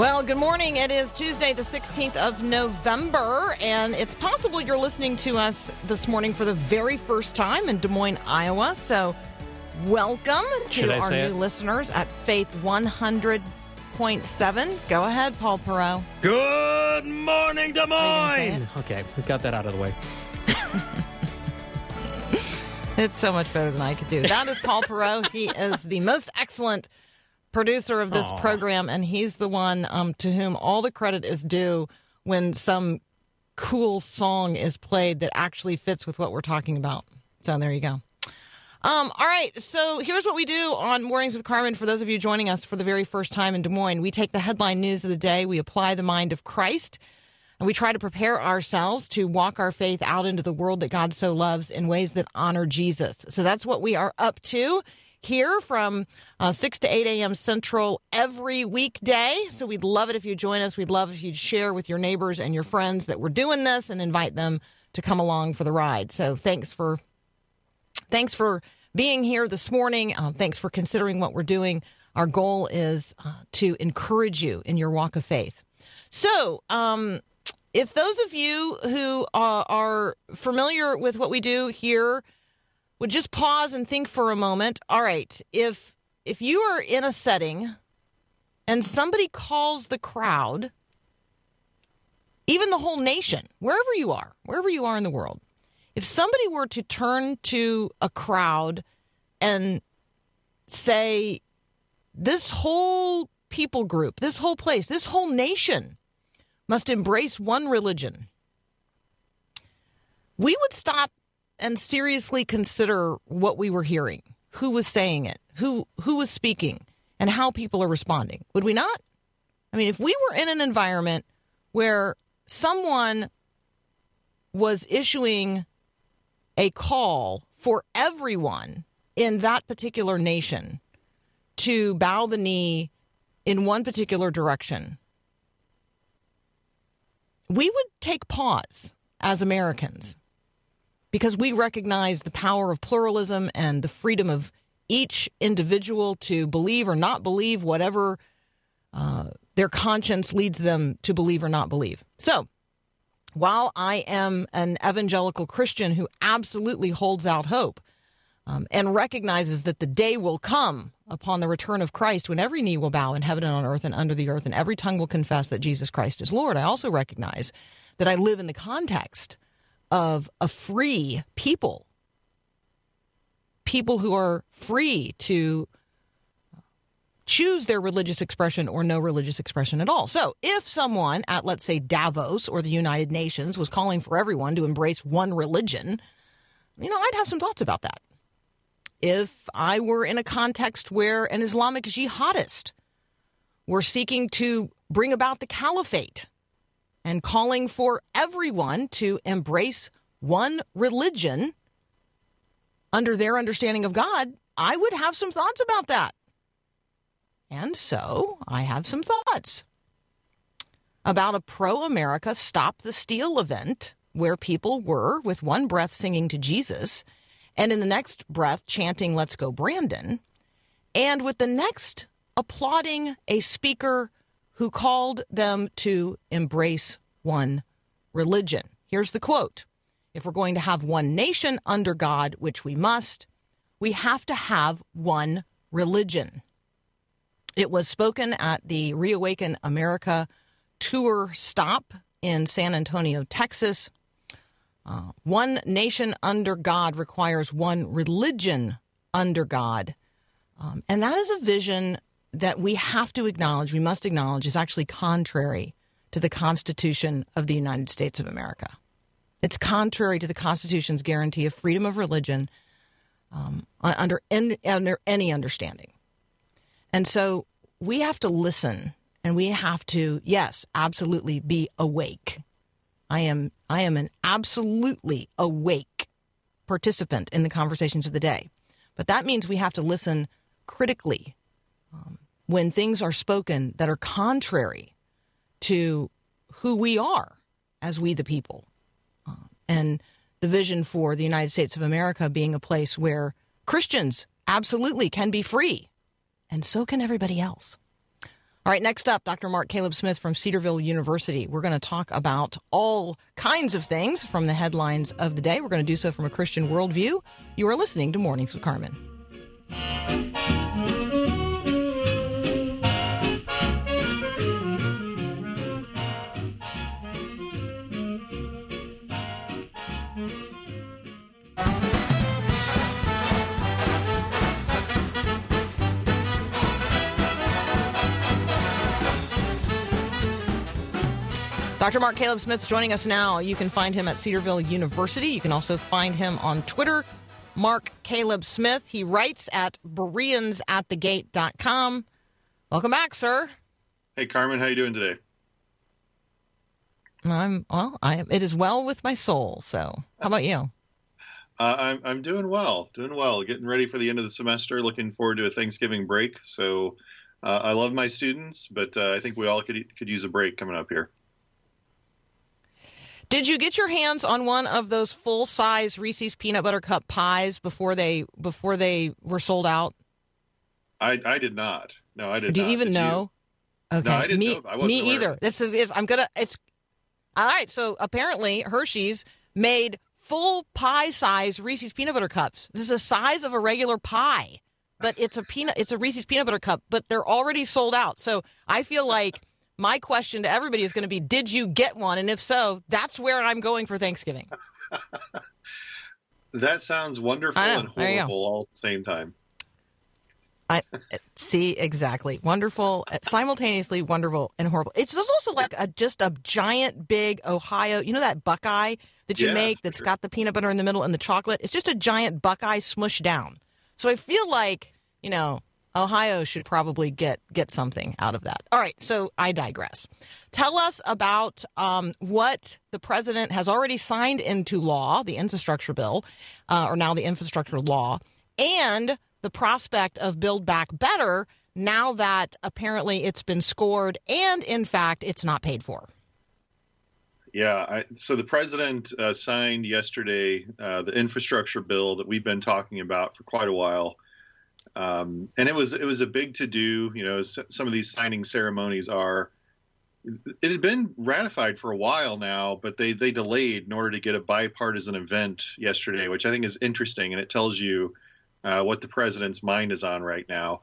Well, good morning. It is Tuesday, the 16th of November, and it's possible you're listening to us this morning for the very first time in Des Moines, Iowa. So, welcome Should to I our new it? listeners at Faith 100.7. Go ahead, Paul Perot. Good morning, Des you gonna say Moines. Okay, we got that out of the way. It's so much better than I could do. That is Paul Perot. He is the most excellent producer of this Aw. program, and he's the one um, to whom all the credit is due when some cool song is played that actually fits with what we're talking about. So there you go. Um, all right, so here's what we do on Mornings with Carmen. For those of you joining us for the very first time in Des Moines, we take the headline news of the day, we apply the mind of Christ, and we try to prepare ourselves to walk our faith out into the world that God so loves in ways that honor Jesus. So that's what we are up to here from uh, 6 to 8 a.m. Central every weekday. So we'd love it if you join us. We'd love if you'd share with your neighbors and your friends that we're doing this and invite them to come along for the ride. So thanks for thanks for being here this morning. Uh, thanks for considering what we're doing. Our goal is uh, to encourage you in your walk of faith. So, um, if those of you who uh, are familiar with what we do here would just pause and think for a moment. All right, if if you are in a setting and somebody calls the crowd, even the whole nation, wherever you are, wherever you are in the world, if somebody were to turn to a crowd and say, this whole people group, this whole place, this whole nation must embrace one religion, we would stop and seriously consider what we were hearing, who was saying it, who who was speaking, and how people are responding. Would we not? I mean, if we were in an environment where someone was issuing a call for everyone in that particular nation to bow the knee in one particular direction, we would take pause as Americans because we recognize the power of pluralism and the freedom of each individual to believe or not believe whatever uh, their conscience leads them to believe or not believe. So, while I am an evangelical Christian who absolutely holds out hope um, and recognizes that the day will come upon the return of Christ when every knee will bow in heaven and on earth and under the earth and every tongue will confess that Jesus Christ is Lord, I also recognize that I live in the context of a free people, people who are free to choose their religious expression or no religious expression at all. So, if someone at, let's say, Davos or the United Nations was calling for everyone to embrace one religion, you know, I'd have some thoughts about that. If I were in a context where an Islamic jihadist were seeking to bring about the caliphate and calling for everyone to embrace one religion under their understanding of God, I would have some thoughts about that. And so I have some thoughts about a pro America Stop the Steal event where people were, with one breath, singing to Jesus, and in the next breath, chanting, Let's go, Brandon, and with the next, applauding a speaker who called them to embrace one religion. Here's the quote If we're going to have one nation under God, which we must, we have to have one religion. It was spoken at the Reawaken America tour stop in San Antonio, Texas. Uh, one nation under God requires one religion under God. Um, and that is a vision that we have to acknowledge, we must acknowledge, is actually contrary to the Constitution of the United States of America. It's contrary to the Constitution's guarantee of freedom of religion um, under, any, under any understanding. And so we have to listen and we have to, yes, absolutely be awake. I am, I am an absolutely awake participant in the conversations of the day. But that means we have to listen critically um, when things are spoken that are contrary to who we are as we the people. Uh, and the vision for the United States of America being a place where Christians absolutely can be free, and so can everybody else. All right, next up, Dr. Mark Caleb Smith from Cedarville University. We're going to talk about all kinds of things from the headlines of the day. We're going to do so from a Christian worldview. You are listening to Mornings with Carmen. Dr. Mark Caleb Smith is joining us now. You can find him at Cedarville University. You can also find him on Twitter, Mark Caleb Smith. He writes at Bereansatthegate.com. Welcome back, sir. Hey, Carmen, how you doing today? I'm well. I it is well with my soul. So, how about you? Uh, I'm I'm doing well, doing well. Getting ready for the end of the semester. Looking forward to a Thanksgiving break. So, uh, I love my students, but uh, I think we all could could use a break coming up here. Did you get your hands on one of those full size Reese's peanut butter cup pies before they before they were sold out? I I did not. No, I did. Not. Do you not. even Did know? Okay, No, I didn't me, know. I wasn't me aware either. This is, is I'm gonna. It's all right. So apparently Hershey's made full pie size Reese's peanut butter cups. This is the size of a regular pie, but it's a peanut. It's a Reese's peanut butter cup, but they're already sold out. So I feel like my question to everybody is going to be: Did you get one? And if so, that's where I'm going for Thanksgiving. That sounds wonderful and There you go. horrible all at the same time. I see exactly wonderful, uh, simultaneously wonderful and horrible. It's also like a just a giant big Ohio. You know that Buckeye that you Yeah, make that's sure. got the peanut butter in the middle and the chocolate. It's just a giant Buckeye smushed down. So I feel like you know Ohio should probably get get something out of that. All right, so I digress. Tell us about um, what the president has already signed into law, the infrastructure bill, uh, or now the infrastructure law, and the prospect of Build Back Better now that apparently it's been scored and, in fact, it's not paid for. Yeah. I, so the president uh, signed yesterday uh, the infrastructure bill that we've been talking about for quite a while. Um, and it was it was a big to do. You know, some of these signing ceremonies are. It had been ratified for a while now, but they they delayed in order to get a bipartisan event yesterday, which I think is interesting, and it tells you uh, what the president's mind is on right now.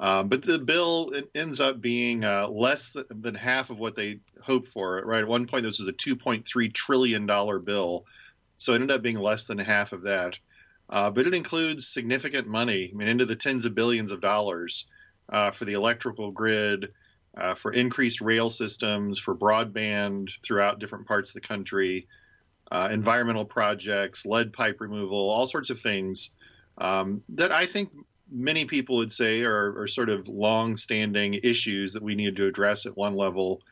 Um, but the bill ends up being uh, less th- than half of what they hoped for. Right at one point, this was a 2.3 trillion dollar bill, so it ended up being less than half of that. Uh, but it includes significant money, I mean, into the tens of billions of dollars uh, for the electrical grid, uh, for increased rail systems, for broadband throughout different parts of the country, uh, environmental projects, lead pipe removal, all sorts of things um, that I think many people would say are, are sort of long-standing issues that we need to address at one level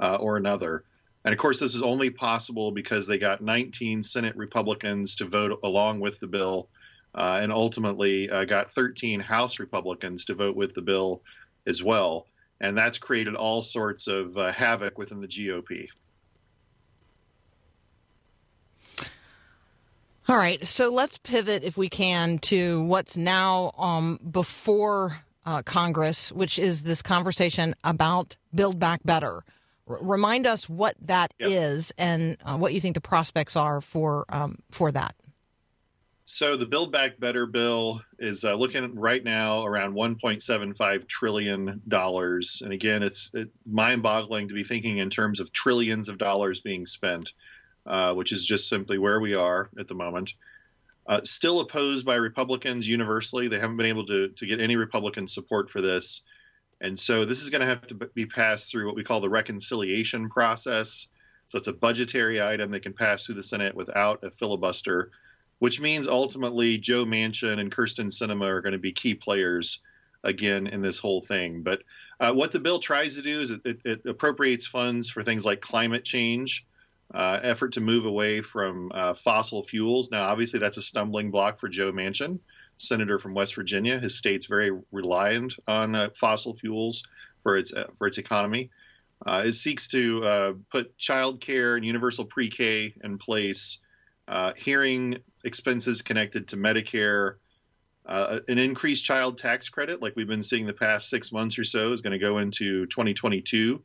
uh, or another. And of course, this is only possible because they got 19 Senate Republicans to vote along with the bill, uh, and ultimately uh, got 13 House Republicans to vote with the bill as well. And that's created all sorts of uh, havoc within the GOP. All right, so let's pivot, if we can, to what's now um, before uh, Congress, which is this conversation about Build Back Better. R- remind us what that is Yep. and uh, what you think the prospects are for um, for that. So the Build Back Better bill is uh, looking right now around 1.75 trillion dollars, and again, it's it, mind-boggling to be thinking in terms of trillions of dollars being spent, uh, which is just simply where we are at the moment. Uh, still opposed by Republicans universally. They haven't been able to to get any Republican support for this, And so this is going to have to be passed through what we call the reconciliation process. So it's a budgetary item that can pass through the Senate without a filibuster, which means ultimately Joe Manchin and Kyrsten Sinema are going to be key players again in this whole thing. But uh, what the bill tries to do is it, it, it appropriates funds for things like climate change, uh, effort to move away from uh, fossil fuels. Now, obviously, that's a stumbling block for Joe Manchin, senator from West Virginia. His state's very reliant on uh, fossil fuels for its uh, for its economy. Uh, it seeks to uh, put child care and universal pre-K in place, hearing expenses connected to Medicare, uh, an increased child tax credit, like we've been seeing the past six months or so, is going to go into 2022.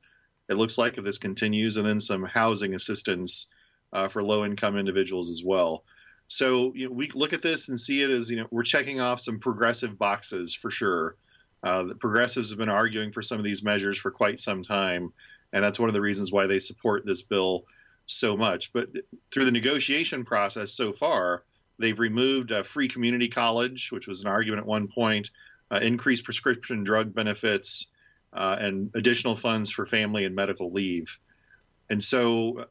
It looks like if this continues, and then some housing assistance uh, for low-income individuals as well. So you know, we look at this and see it as you know we're checking off some progressive boxes for sure. Uh, the progressives have been arguing for some of these measures for quite some time, and that's one of the reasons why they support this bill so much. But through the negotiation process so far, They've removed uh, free community college, which was an argument at one point, uh, increased prescription drug benefits, uh, and additional funds for family and medical leave. And so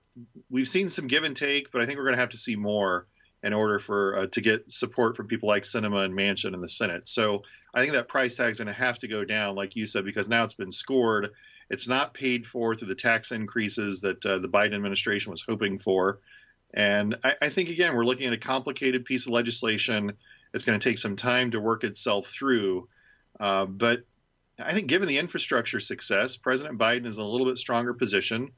we've seen some give and take, but I think we're going to have to see more in order for uh, to get support from people like Sinema and Manchin in the Senate. So I think that price tag is going to have to go down, like you said, because now it's been scored. It's not paid for through the tax increases that uh, the Biden administration was hoping for. And I, I, think, again, we're looking at a complicated piece of legislation. It's going to take some time to work itself through. Uh, but I think, given the infrastructure success, President Biden is in a little bit stronger position.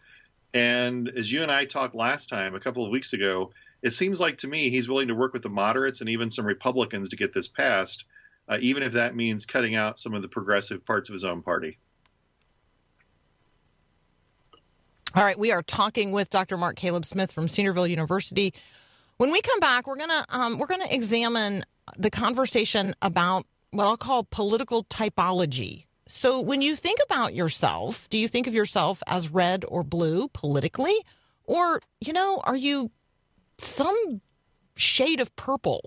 And as you and I talked last time, a couple of weeks ago, it seems like to me he's willing to work with the moderates and even some Republicans to get this passed, uh, even if that means cutting out some of the progressive parts of his own party. All right, we are talking with Dr. Mark Caleb Smith from Cedarville University. When we come back, we're gonna um, we're gonna examine the conversation about what I'll call political typology. So, when you think about yourself, do you think of yourself as red or blue politically, or you know, are you some shade of purple?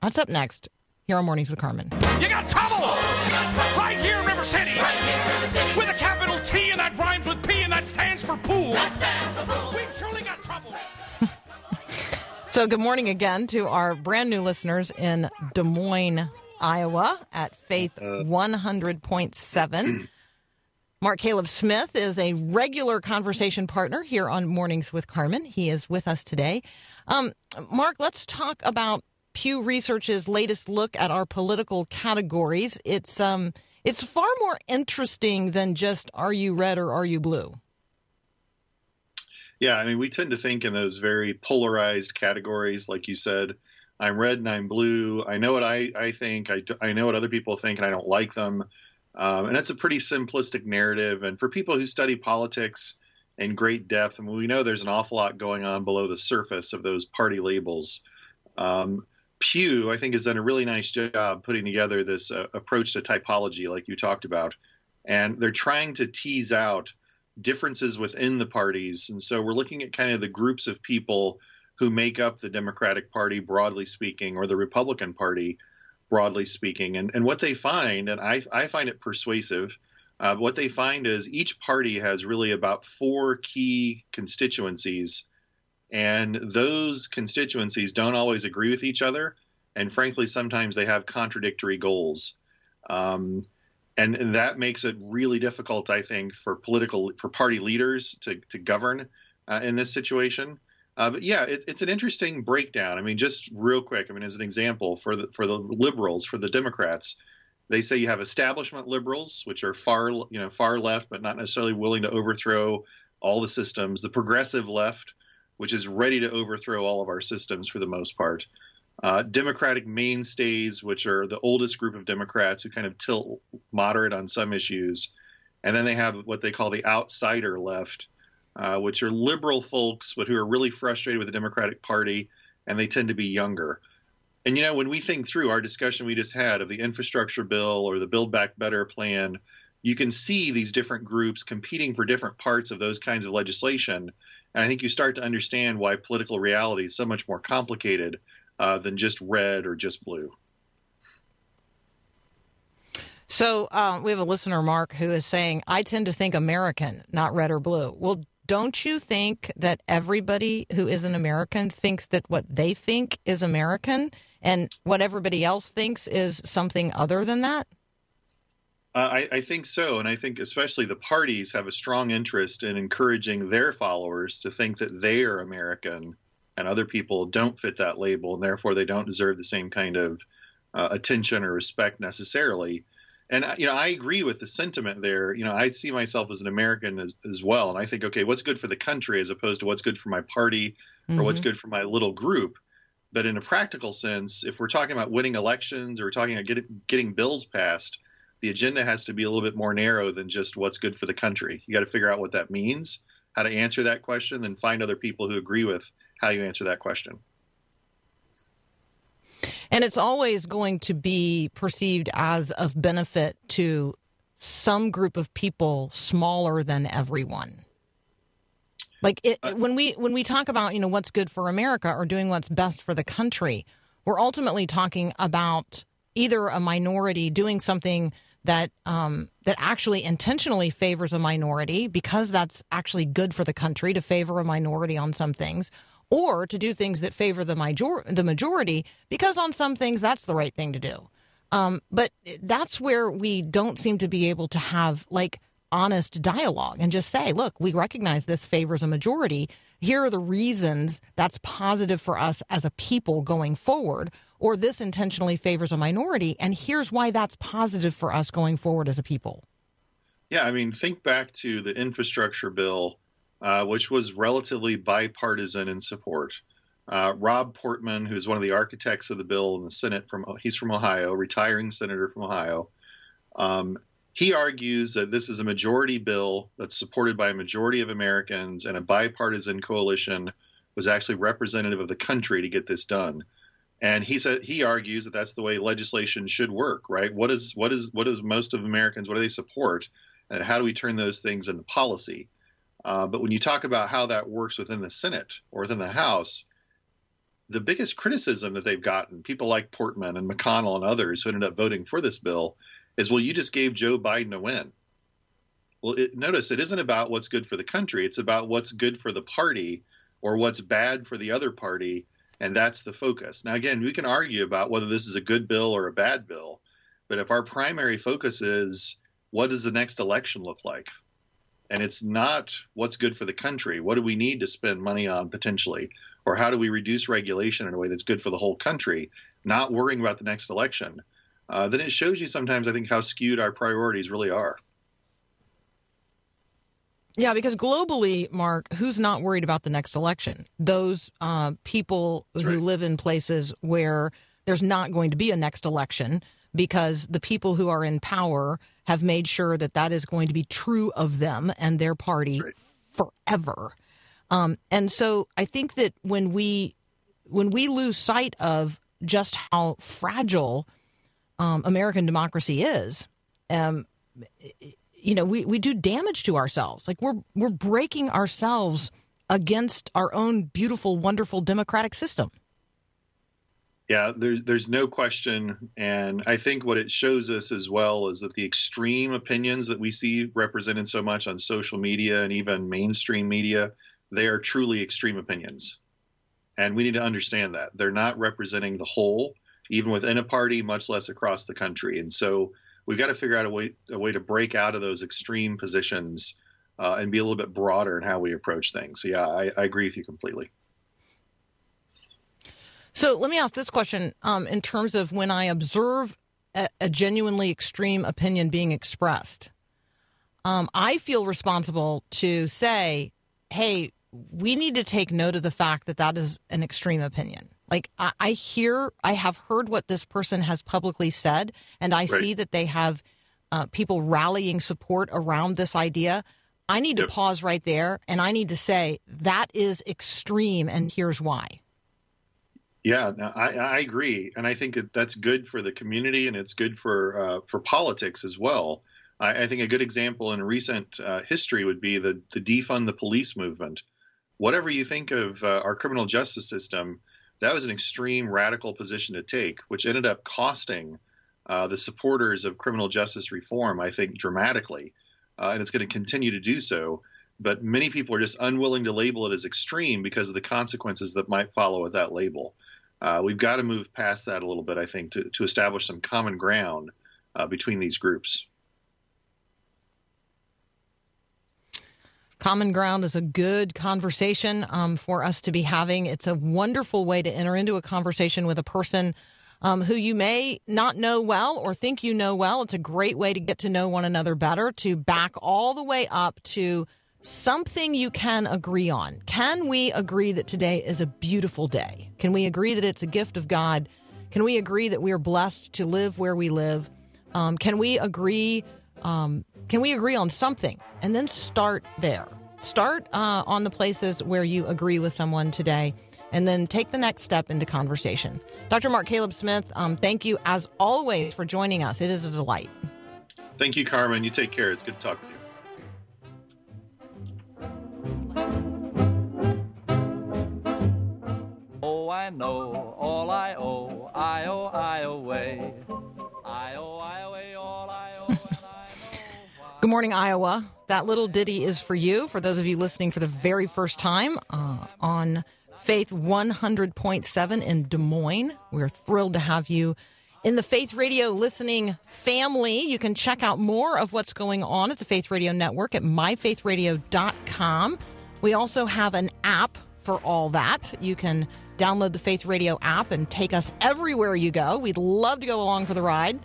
That's up next here on Mornings with Carmen. You got trouble! Right here in River City! With a capital T and that rhymes with P and that stands for pool! We've surely got trouble! So, good morning again to our brand new listeners in Des Moines, Iowa at Faith uh, 100.7. Mark Caleb Smith is a regular conversation partner here on Mornings with Carmen. He is with us today. Um, Mark, let's talk about Pew Research's latest look at our political categories. It's um, it's far more interesting than just are you red or are you blue. Yeah, I mean, we tend to think in those very polarized categories, like you said. I'm red and I'm blue. I know what I, I think. I, I know what other people think, and I don't like them. Um, and it's a pretty simplistic narrative. And for people who study politics in great depth, I mean, we know there's an awful lot going on below the surface of those party labels. Um, Pew, I think, has done a really nice job putting together this uh, approach to typology, like you talked about. And they're trying to tease out differences within the parties. And so we're looking at kind of the groups of people who make up the Democratic Party, broadly speaking, or the Republican Party, broadly speaking. And, and what they find, and I, I find it persuasive, uh, what they find is each party has really about four key constituencies and those constituencies don't always agree with each other. And frankly, sometimes they have contradictory goals. Um, and, and, that makes it really difficult, I think, for political, for party leaders to, to govern uh, in this situation. Uh, but yeah, it, it's an interesting breakdown. I mean, just real quick. I mean, as an example, for the for the liberals, for the Democrats, they say you have establishment liberals, which are far you know far left, but not necessarily willing to overthrow all the systems. The progressive left, which is ready to overthrow all of our systems for the most part. Uh, Democratic mainstays, which are the oldest group of Democrats who kind of tilt moderate on some issues. And then they have what they call the outsider left, uh, which are liberal folks, but who are really frustrated with the Democratic Party, and they tend to be younger. And you know, when we think through our discussion we just had of the infrastructure bill or the Build Back Better plan, you can see these different groups competing for different parts of those kinds of legislation. And I think you start to understand why political reality is so much more complicated uh, than just red or just blue. So um, we have a listener, Mark, who is saying, I tend to think American, not red or blue. Well, don't you think that everybody who is an American thinks that what they think is American and what everybody else thinks is something other than that? Uh, I, I think so, and I think especially the parties have a strong interest in encouraging their followers to think that they are American, and other people don't fit that label, and therefore they don't deserve the same kind of uh, attention or respect necessarily. And uh, you know, I agree with the sentiment there. You know, I see myself as an American as, as well, and I think, okay, what's good for the country as opposed to what's good for my party or what's good for my little group. But in a practical sense, if we're talking about winning elections or we're talking about getting, getting bills passed, the agenda has to be a little bit more narrow than just what's good for the country. You got to figure out what that means, how to answer that question, then find other people who agree with how you answer that question. And it's always going to be perceived as of benefit to some group of people smaller than everyone. Like it, when we when we talk about you know what's good for America or doing what's best for the country, we're ultimately talking about either a minority doing something that um, that actually intentionally favors a minority because that's actually good for the country to favor a minority on some things, or to do things that favor the major the majority because on some things that's the right thing to do. Um, but that's where we don't seem to be able to have like honest dialogue and just say, look, we recognize this favors a majority. Here are the reasons that's positive for us as a people going forward, or this intentionally favors a minority. And here's why that's positive for us going forward as a people. Yeah, I mean, think back to the infrastructure bill, uh, which was relatively bipartisan in support. Uh, Rob Portman, who's one of the architects of the bill in the Senate, from he's from Ohio, retiring senator from Ohio. Um, he argues that this is a majority bill that's supported by a majority of Americans, and a bipartisan coalition was actually representative of the country to get this done. And he said he argues that that's the way legislation should work, right? What is what is what is most of Americans? What do they support, and how do we turn those things into policy? Uh, but when you talk about how that works within the Senate or within the House, the biggest criticism that they've gotten, people like Portman and McConnell and others who ended up voting for this bill, is well, you just gave Joe Biden a win. Well, it, notice it isn't about what's good for the country, it's about what's good for the party or what's bad for the other party, and that's the focus. Now, again, we can argue about whether this is a good bill or a bad bill, but if our primary focus is what does the next election look like? And it's not what's good for the country. What do we need to spend money on potentially? Or how do we reduce regulation in a way that's good for the whole country, not worrying about the next election? Uh, then it shows you sometimes, I think, how skewed our priorities really are. Yeah, because globally, Mark, who's not worried about the next election? Those uh, people who live in places where there's not going to be a next election because the people who are in power have made sure that that is going to be true of them and their party That's forever. Um, and so I think that when we when we lose sight of just how fragile um, American democracy is, um, you know, we, we do damage to ourselves. Like we're we're breaking ourselves against our own beautiful, wonderful democratic system. Yeah, there's there's no question, and I think what it shows us as well is that the extreme opinions that we see represented so much on social media and even mainstream media, they are truly extreme opinions, and we need to understand that they're not representing the whole, even within a party, much less across the country. And so we've got to figure out a way a way to break out of those extreme positions uh, and be a little bit broader in how we approach things. So yeah, I, I agree with you completely. So let me ask this question: um, in terms of when I observe a, a genuinely extreme opinion being expressed, um, I feel responsible to say, "Hey, we need to take note of the fact that that is an extreme opinion." Like I, I hear, I have heard what this person has publicly said, and I see that they have uh, people rallying support around this idea. I need to pause right there, and I need to say that is extreme, and here's why. Yeah, I, I agree, and I think that that's good for the community and it's good for uh, for politics as well. I, I think a good example in recent uh, history would be the the defund the police movement. Whatever you think of uh, our criminal justice system, that was an extreme radical position to take, which ended up costing uh, the supporters of criminal justice reform, I think, dramatically, uh, and it's going to continue to do so. But many people are just unwilling to label it as extreme because of the consequences that might follow with that label. Uh, we've got to move past that a little bit, I think, to, to establish some common ground uh, between these groups. Common ground is a good conversation um, for us to be having. It's a wonderful way to enter into a conversation with a person um, who you may not know well or think you know well. It's a great way to get to know one another better, to back all the way up to something you can agree on. Can we agree that today is a beautiful day? Can we agree that it's a gift of God? Can we agree that we are blessed to live where we live? Um, can we agree? Um, can we agree on something and then start there? Start uh, on the places where you agree with someone today, and then take the next step into conversation. Dr. Mark Caleb Smith, um, thank you as always for joining us. It is a delight. Thank you, Carmen. You take care. It's good to talk with you. I know all I owe, I owe, I away. I owe, I away all I owe, and I know. Good morning, Iowa. That little ditty is for you, for those of you listening for the very first time uh, on Faith 100.7 in Des Moines. We're thrilled to have you in the Faith Radio listening family. You can check out more of what's going on at the Faith Radio Network at myfaithradio.com. We also have an app for all that. You can download the Faith Radio app and take us everywhere you go. We'd love to go along for the ride.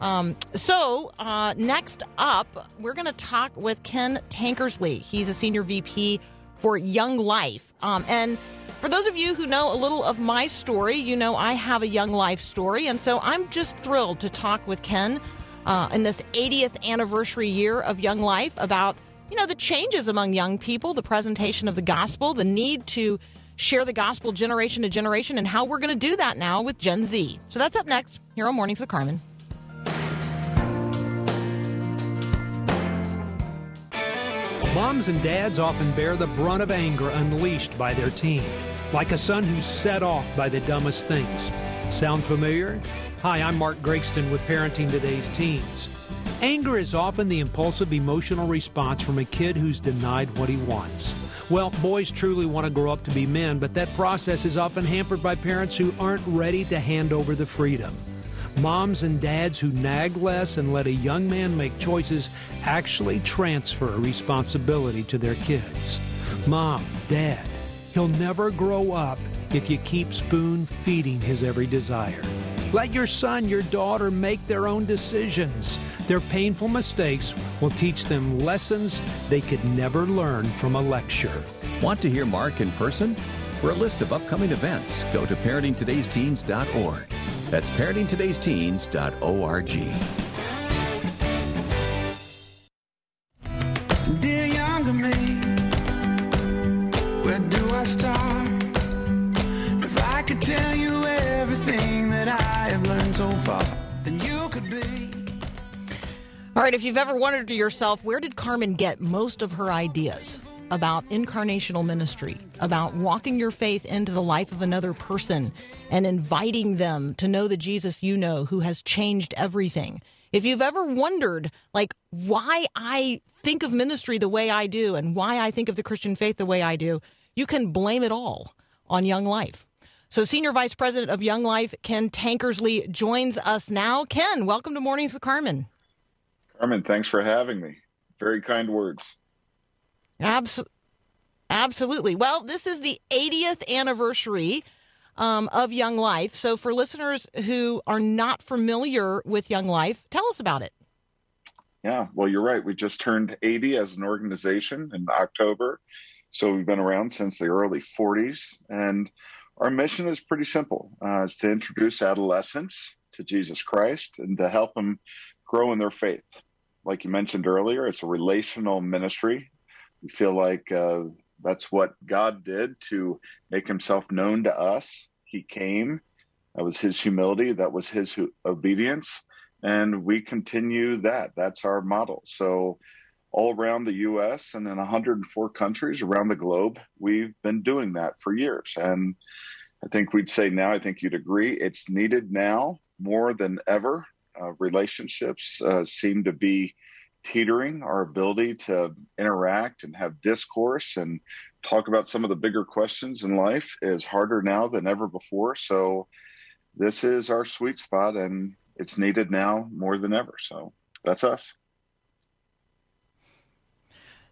Um, so, uh, next up, we're going to talk with Ken Tankersley. He's a senior VP for Young Life. Um, and for those of you who know a little of my story, you know I have a Young Life story. And so I'm just thrilled to talk with Ken uh, in this 80th anniversary year of Young Life about, you know, the changes among young people, the presentation of the gospel, the need to share the gospel generation to generation, and how we're going to do that now with Gen Z. So that's up next here on Mornings with Carmen. Moms and dads often bear the brunt of anger unleashed by their teen, like a son who's set off by the dumbest things. Sound familiar? Hi, I'm Mark Gregston with Parenting Today's Teens. Anger is often the impulsive emotional response from a kid who's denied what he wants. Well, boys truly want to grow up to be men, but that process is often hampered by parents who aren't ready to hand over the freedom. Moms and dads who nag less and let a young man make choices actually transfer responsibility to their kids. Mom, dad, he'll never grow up if you keep spoon feeding his every desire. Let your son, your daughter make their own decisions. Their painful mistakes will teach them lessons they could never learn from a lecture. Want to hear Mark in person? For a list of upcoming events, go to parentingtodaysteens.org. That's parentingtodaysteens.org. if you've ever wondered to yourself, where did Carmen get most of her ideas about incarnational ministry, about walking your faith into the life of another person and inviting them to know the Jesus you know who has changed everything? If you've ever wondered, like, why I think of ministry the way I do and why I think of the Christian faith the way I do, you can blame it all on Young Life. So, Senior Vice President of Young Life, Ken Tankersley, joins us now. Ken, welcome to Mornings with Carmen. Carmen, thanks for having me. Very kind words. Abs- absolutely. Well, this is the 80th anniversary um, of Young Life. So, for listeners who are not familiar with Young Life, tell us about it. Yeah, well, you're right. We just turned 80 as an organization in October. So we've been around since the early 40s. And our mission is pretty simple uh, it's to introduce adolescents to Jesus Christ and to help them grow in their faith. Like you mentioned earlier, it's a relational ministry. We feel like uh, that's what God did to make himself known to us. He came, that was his humility, that was his obedience, and we continue that. That's our model. So, all around the US and in 104 countries around the globe, we've been doing that for years. And I think we'd say now, I think you'd agree, it's needed now more than ever Uh, relationships uh, seem to be teetering. Our ability to interact and have discourse and talk about some of the bigger questions in life is harder now than ever before. So, this is our sweet spot, and it's needed now more than ever. So, that's us.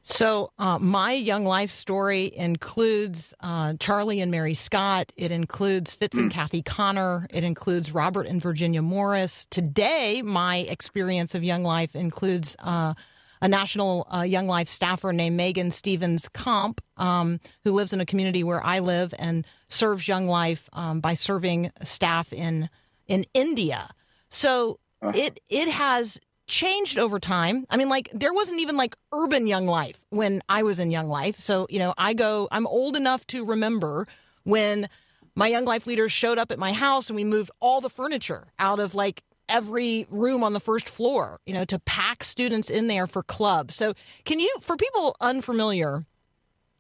So, uh, my young life story includes uh, Charlie and Mary Scott. It includes Fitz and Kathy Connor. It includes Robert and Virginia Morris. Today, my experience of young life includes uh, a national uh, young life staffer named Megan Stevens Comp, um, who lives in a community where I live and serves young life um, by serving staff in in India. So it it has changed over time. I mean, like there wasn't even like urban young life when I was in young life. So, you know, I go, I'm old enough to remember when my young life leaders showed up at my house and we moved all the furniture out of like every room on the first floor, you know, to pack students in there for clubs. So, can you, for people unfamiliar,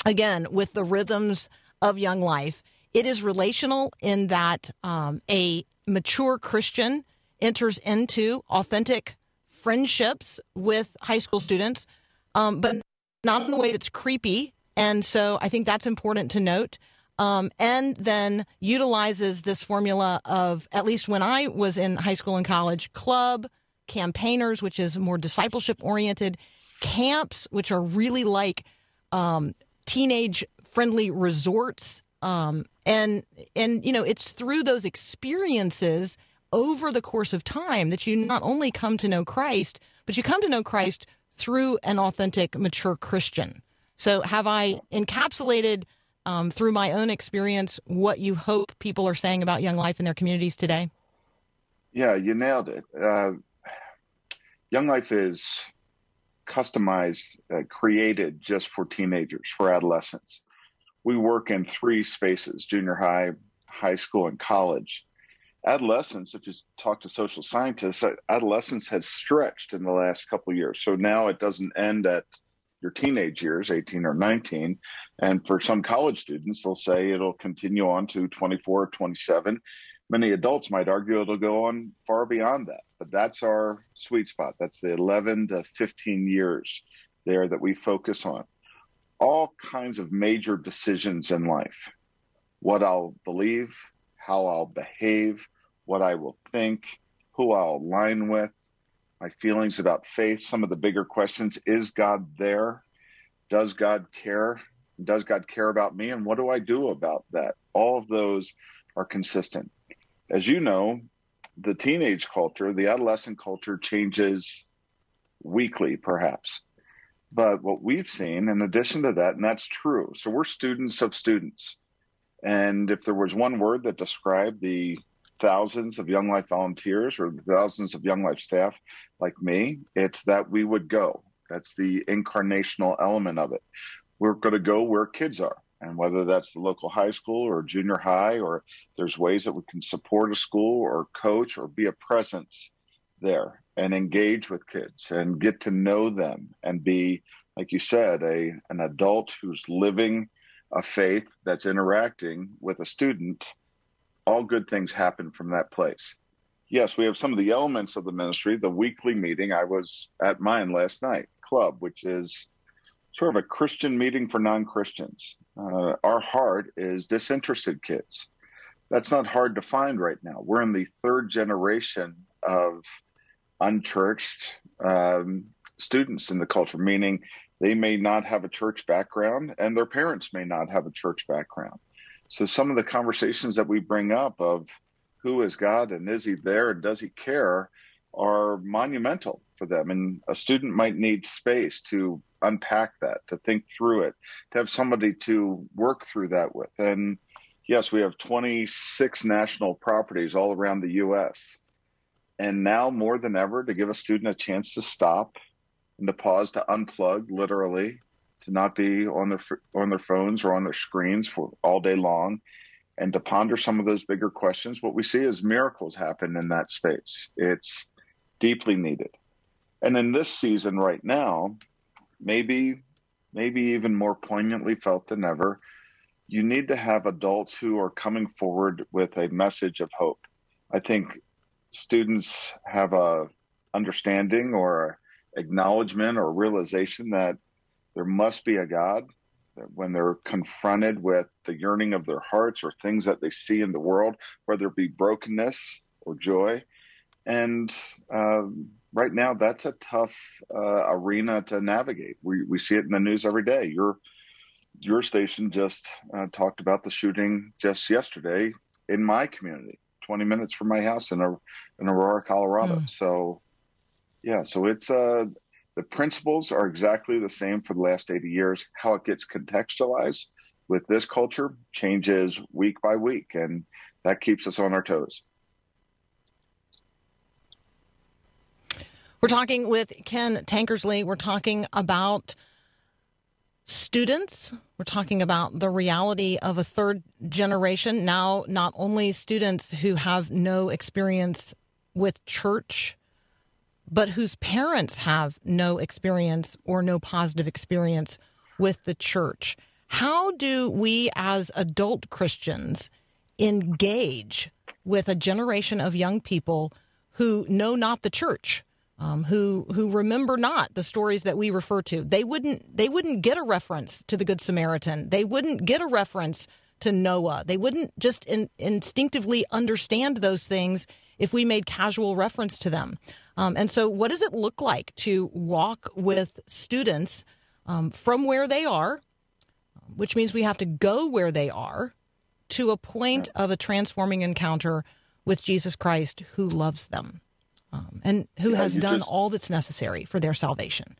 again, with the rhythms of young life, it is relational in that um, a mature Christian enters into authentic friendships with high school students, um, but not in a way that's creepy. And so I think that's important to note. Um, and then utilizes this formula of, at least when I was in high school and college, club, campaigners, which is more discipleship oriented, camps, which are really like um, teenage friendly resorts. Um, and, and, you know, it's through those experiences over the course of time that you not only come to know Christ, but you come to know Christ through an authentic, mature Christian. So, have I encapsulated um, through my own experience what you hope people are saying about Young Life in their communities today? Yeah, you nailed it. Uh, Young Life is customized, uh, created just for teenagers, for adolescents. We work in three spaces junior high, high school, and college adolescence, if you talk to social scientists, adolescence has stretched in the last couple of years. So now it doesn't end at your teenage years, 18 or 19. And for some college students, they'll say it'll continue on to 24 or 27. Many adults might argue it'll go on far beyond that. But that's our sweet spot. That's the 11 to 15 years there that we focus on. All kinds of major decisions in life what I'll believe, how I'll behave, what I will think, who I'll align with, my feelings about faith, some of the bigger questions. Is God there? Does God care? Does God care about me? And what do I do about that? All of those are consistent. As you know, the teenage culture, the adolescent culture changes weekly, perhaps. But what we've seen, in addition to that, and that's true, so we're students of students. And if there was one word that described the thousands of Young Life volunteers or thousands of Young Life staff like me, it's that we would go. That's the incarnational element of it. We're going to go where kids are. And whether that's the local high school or junior high, or there's ways that we can support a school or coach or be a presence there and engage with kids and get to know them and be, like you said, a an adult who's living a faith that's interacting with a student all good things happen from that place. Yes, we have some of the elements of the ministry. The weekly meeting, I was at mine last night, club, which is sort of a Christian meeting for non Christians. Uh, our heart is disinterested kids. That's not hard to find right now. We're in the third generation of unchurched um, students in the culture, meaning they may not have a church background and their parents may not have a church background. So some of the conversations that we bring up of who is God and is he there and does he care are monumental for them. And a student might need space to unpack that, to think through it, to have somebody to work through that with. And yes, we have 26 national properties all around the U.S. And now more than ever, to give a student a chance to stop and to pause, to unplug literally, to not be on their on their phones or on their screens for all day long and to ponder some of those bigger questions what we see is miracles happen in that space. It's deeply needed. And in this season right now maybe maybe even more poignantly felt than ever you need to have adults who are coming forward with a message of hope. I think students have a understanding or acknowledgement or realization that there must be a God, that when they're confronted with the yearning of their hearts or things that they see in the world, whether it be brokenness or joy. And um, right now, that's a tough uh, arena to navigate. We, we see it in the news every day. Your your station just uh, talked about the shooting just yesterday in my community, 20 minutes from my house in, a, in Aurora, Colorado. Mm. So, yeah, so it's uh, the principles are exactly the same for the last 80 years. How it gets contextualized with this culture changes week by week, and that keeps us on our toes. We're talking with Ken Tankersley. We're talking about students. We're talking about the reality of a third generation. Now, not only students who have no experience with church, but whose parents have no experience or no positive experience with the church. How do we as adult Christians engage with a generation of young people who know not the church? um, who who remember not the stories that we refer to. They wouldn't they wouldn't get a reference to the Good Samaritan. They wouldn't get a reference to Noah. They wouldn't just in, instinctively understand those things if we made casual reference to them. Um, and so, what does it look like to walk with students um, from where they are, which means we have to go where they are, to a point of a transforming encounter with Jesus Christ who loves them? um, and who Yeah, has done just- all that's necessary for their salvation.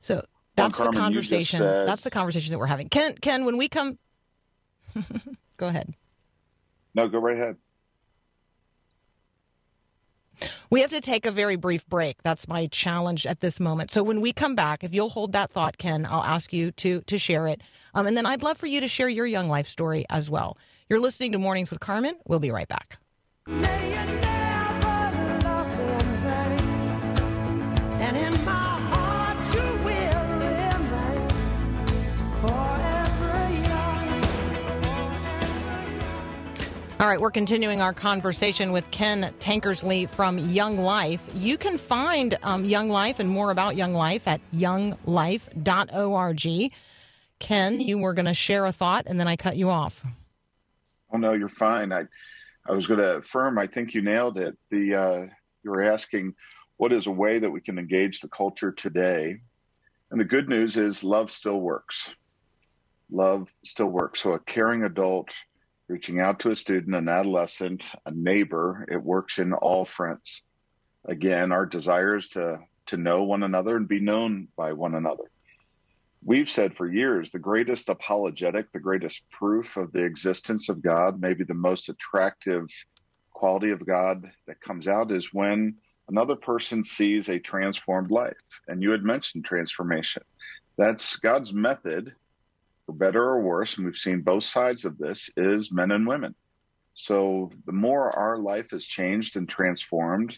So that's the Carmen, conversation. said- That's the conversation that we're having. Ken, Ken, when we come, go ahead. No, go right ahead. We have to take a very brief break. That's my challenge at this moment. So when we come back, if you'll hold that thought, Ken, I'll ask you to to share it, um, and then I'd love for you to share your young life story as well. You're listening to Mornings with Carmen. We'll be right back. All right, we're continuing our conversation with Ken Tankersley from Young Life. You can find um, Young Life and more about Young Life at younglife.org. Ken, you were going to share a thought, and then I cut you off. Oh no, you're fine. I, I was going to affirm. I think you nailed it. The uh, you were asking, what is a way that we can engage the culture today? And the good news is, love still works. Love still works. So a caring adult reaching out to a student, an adolescent, a neighbor, it works in all fronts. Again, our desire is to to know one another and be known by one another we've said for years the greatest apologetic, the greatest proof of the existence of God, maybe the most attractive quality of God that comes out is when another person sees a transformed life. And you had mentioned transformation. That's God's method, for better or worse, and we've seen both sides of this, is men and women. So the more our life is changed and transformed,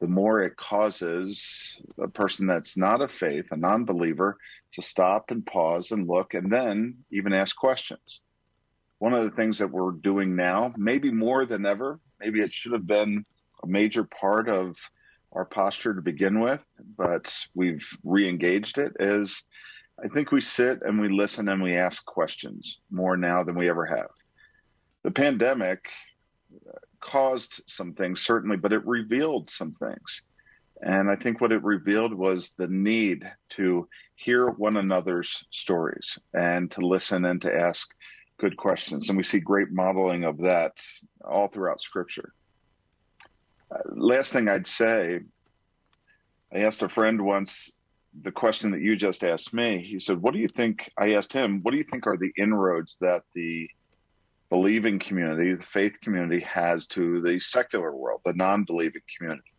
the more it causes a person that's not of faith, a non believer, to stop and pause and look and then even ask questions. One of the things that we're doing now, maybe more than ever, maybe it should have been a major part of our posture to begin with, but we've re engaged it, is I think we sit and we listen and we ask questions more now than we ever have. The pandemic caused some things, certainly, but it revealed some things. And I think what it revealed was the need to hear one another's stories and to listen and to ask good questions. And we see great modeling of that all throughout Scripture. Uh, last thing I'd say I asked a friend once the question that you just asked me. He said, What do you think? I asked him, What do you think are the inroads that the believing community, the faith community, has to the secular world, the non believing community?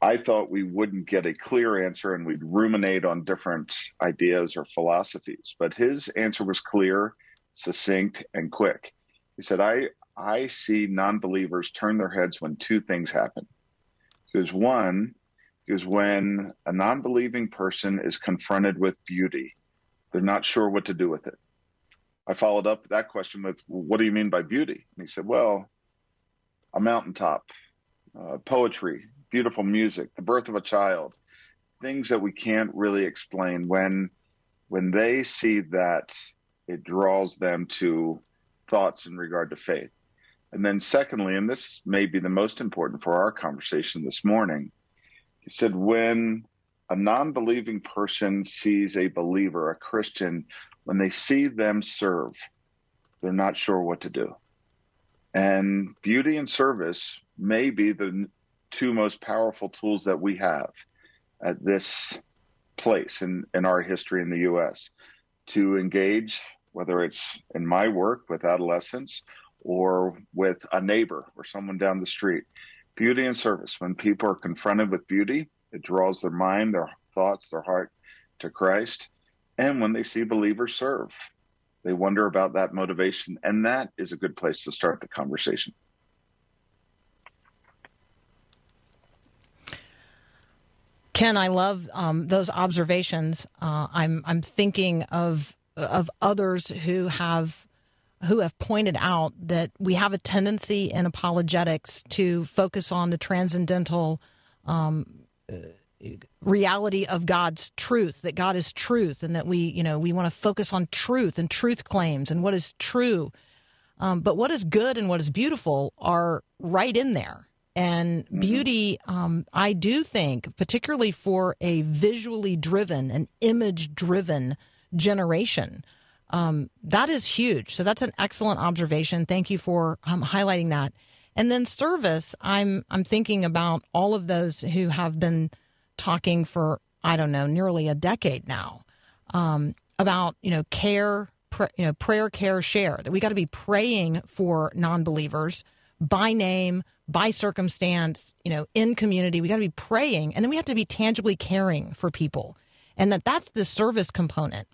I thought we wouldn't get a clear answer and we'd ruminate on different ideas or philosophies. But his answer was clear, succinct, and quick. He said, I, I see non believers turn their heads when two things happen. Because one is when a non believing person is confronted with beauty, they're not sure what to do with it. I followed up that question with, What do you mean by beauty? And he said, Well, a mountaintop, uh, poetry, beautiful music, the birth of a child, things that we can't really explain. When when they see that, it draws them to thoughts in regard to faith. And then, secondly, and this may be the most important for our conversation this morning, he said, when a non believing person sees a believer, a Christian, when they see them serve, they're not sure what to do. And beauty and service may be the two most powerful tools that we have at this place in, in our history in the U.S. to engage, whether it's in my work with adolescents or with a neighbor or someone down the street. Beauty and service. When people are confronted with beauty, it draws their mind, their thoughts, their heart to Christ. And when they see believers serve, they wonder about that motivation. And that is a good place to start the conversation. Ken, I love um, those observations. Uh, I'm I'm thinking of of others who have who have pointed out that we have a tendency in apologetics to focus on the transcendental um, reality of God's truth, that God is truth, and that we, you know, we want to focus on truth and truth claims and what is true. Um, but what is good and what is beautiful are right in there. And beauty, um, I do think, particularly for a visually driven, an image driven generation, um, that is huge. So that's an excellent observation. Thank you for um, highlighting that. And then service, I'm I'm thinking about all of those who have been talking for I don't know nearly a decade now um, about you know care, pr- you know prayer, care, share. That we got to be praying for non-believers by name, by circumstance, you know, in community. We got to be praying, and then we have to be tangibly caring for people, and that that's the service component,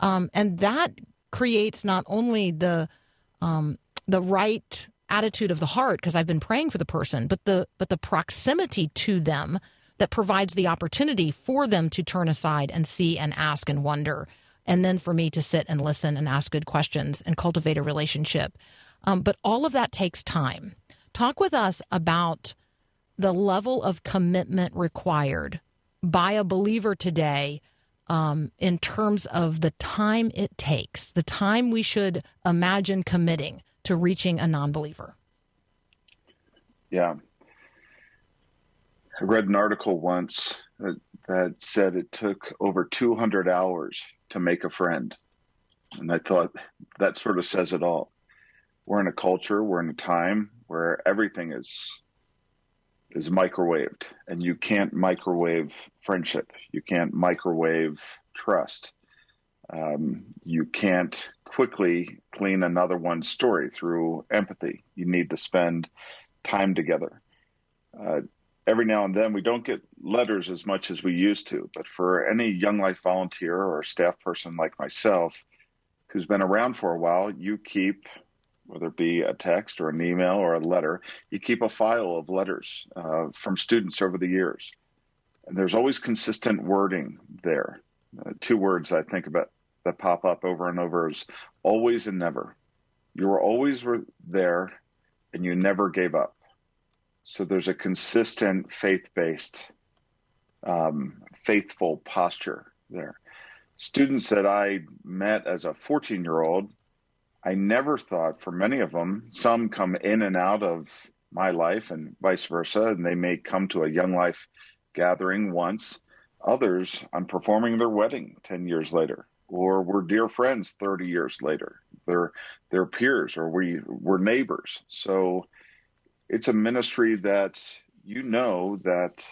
um, and that creates not only the um, the right attitude of the heart because I've been praying for the person, but the but the proximity to them that provides the opportunity for them to turn aside and see and ask and wonder, and then for me to sit and listen and ask good questions and cultivate a relationship. Um, but all of that takes time. Talk with us about the level of commitment required by a believer today um, in terms of the time it takes, the time we should imagine committing to reaching a non believer. Yeah. I read an article once that, that said it took over 200 hours to make a friend. And I thought that sort of says it all. We're in a culture, we're in a time where everything is is microwaved and you can't microwave friendship. You can't microwave trust. Um, you can't quickly clean another one's story through empathy. You need to spend time together. Uh, every now and then we don't get letters as much as we used to, but for any Young Life volunteer or staff person like myself who's been around for a while, you keep, whether it be a text or an email or a letter, you keep a file of letters uh, from students over the years. And there's always consistent wording there. Uh, two words I think about that pop up over and over is always and never. You were always there and you never gave up. So there's a consistent faith based, um, faithful posture there. Students that I met as a 14 year old, I never thought for many of them, some come in and out of my life and vice versa, and they may come to a young life gathering once. Others, I'm performing their wedding 10 years later, or we're dear friends 30 years later. They're, they're peers, or we, we're neighbors. So it's a ministry that you know that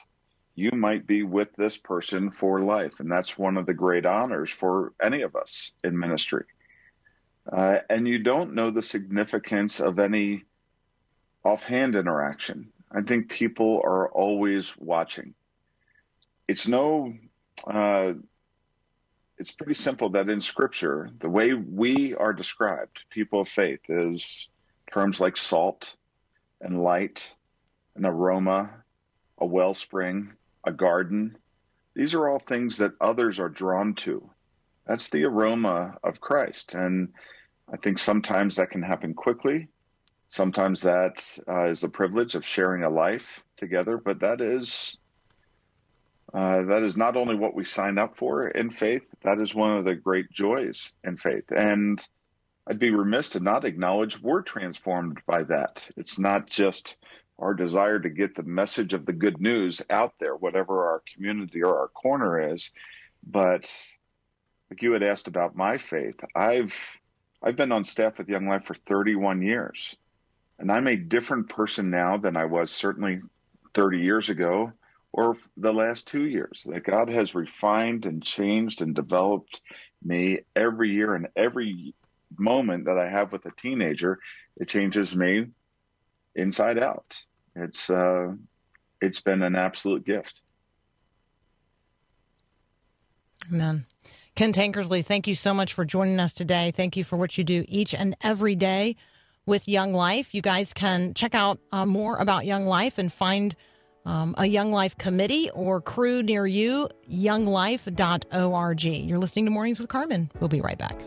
you might be with this person for life. And that's one of the great honors for any of us in ministry. Uh, and you don't know the significance of any offhand interaction. I think people are always watching. It's no, uh, it's pretty simple that in scripture, the way we are described, people of faith, is terms like salt and light, an aroma, a wellspring, a garden. These are all things that others are drawn to. That's the aroma of Christ. And I think sometimes that can happen quickly, sometimes that uh, is the privilege of sharing a life together, but that is uh, that is not only what we sign up for in faith. That is one of the great joys in faith, and I'd be remiss to not acknowledge we're transformed by that. It's not just our desire to get the message of the good news out there, whatever our community or our corner is, but like you had asked about my faith, I've I've been on staff with Young Life for 31 years. And I'm a different person now than I was certainly 30 years ago or the last two years. That God has refined and changed and developed me every year and every moment that I have with a teenager, it changes me inside out. It's uh, it's been an absolute gift. Amen. Ken Tankersley, thank you so much for joining us today. Thank you for what you do each and every day with Young Life. You guys can check out uh, more about Young Life and find um, a Young Life committee or crew near you, younglife.org. You're listening to Mornings with Carmen. We'll be right back.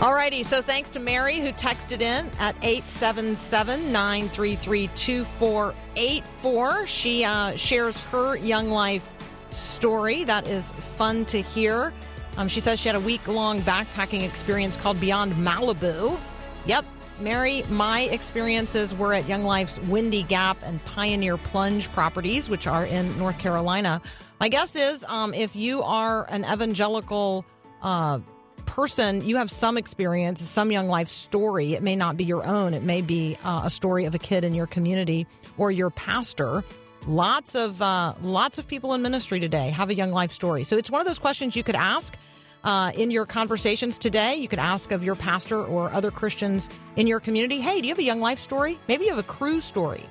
Alrighty, so thanks to Mary who texted in at 877-933-2484. She uh, shares her young life story. That is fun to hear. Um, she says she had a week-long backpacking experience called Beyond Malibu. Yep, Mary, my experiences were at Young Life's Windy Gap and Pioneer Plunge properties, which are in North Carolina. My guess is um, if you are an evangelical uh, person, you have some experience, some young life story. It may not be your own, it may be uh, a story of a kid in your community or your pastor. Lots of uh, lots of people in ministry today have a young life story. So it's one of those questions you could ask uh, in your conversations today. You could ask of your pastor or other Christians in your community. Hey, do you have a young life story? Maybe you have a crew story.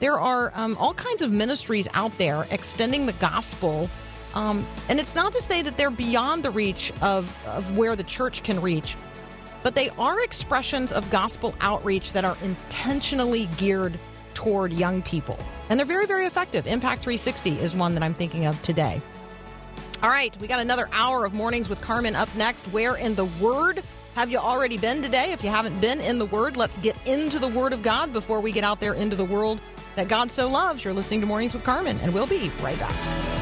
There are um, all kinds of ministries out there extending the gospel um, and it's not to say that they're beyond the reach of, of where the church can reach, but they are expressions of gospel outreach that are intentionally geared toward young people. And they're very, very effective. Impact 360 is one that I'm thinking of today. All right, we got another hour of mornings with Carmen up next. Where in the Word have you already been today? If you haven't been in the Word, let's get into the Word of God before we get out there into the world that God so loves. You're listening to Mornings with Carmen, and we'll be right back.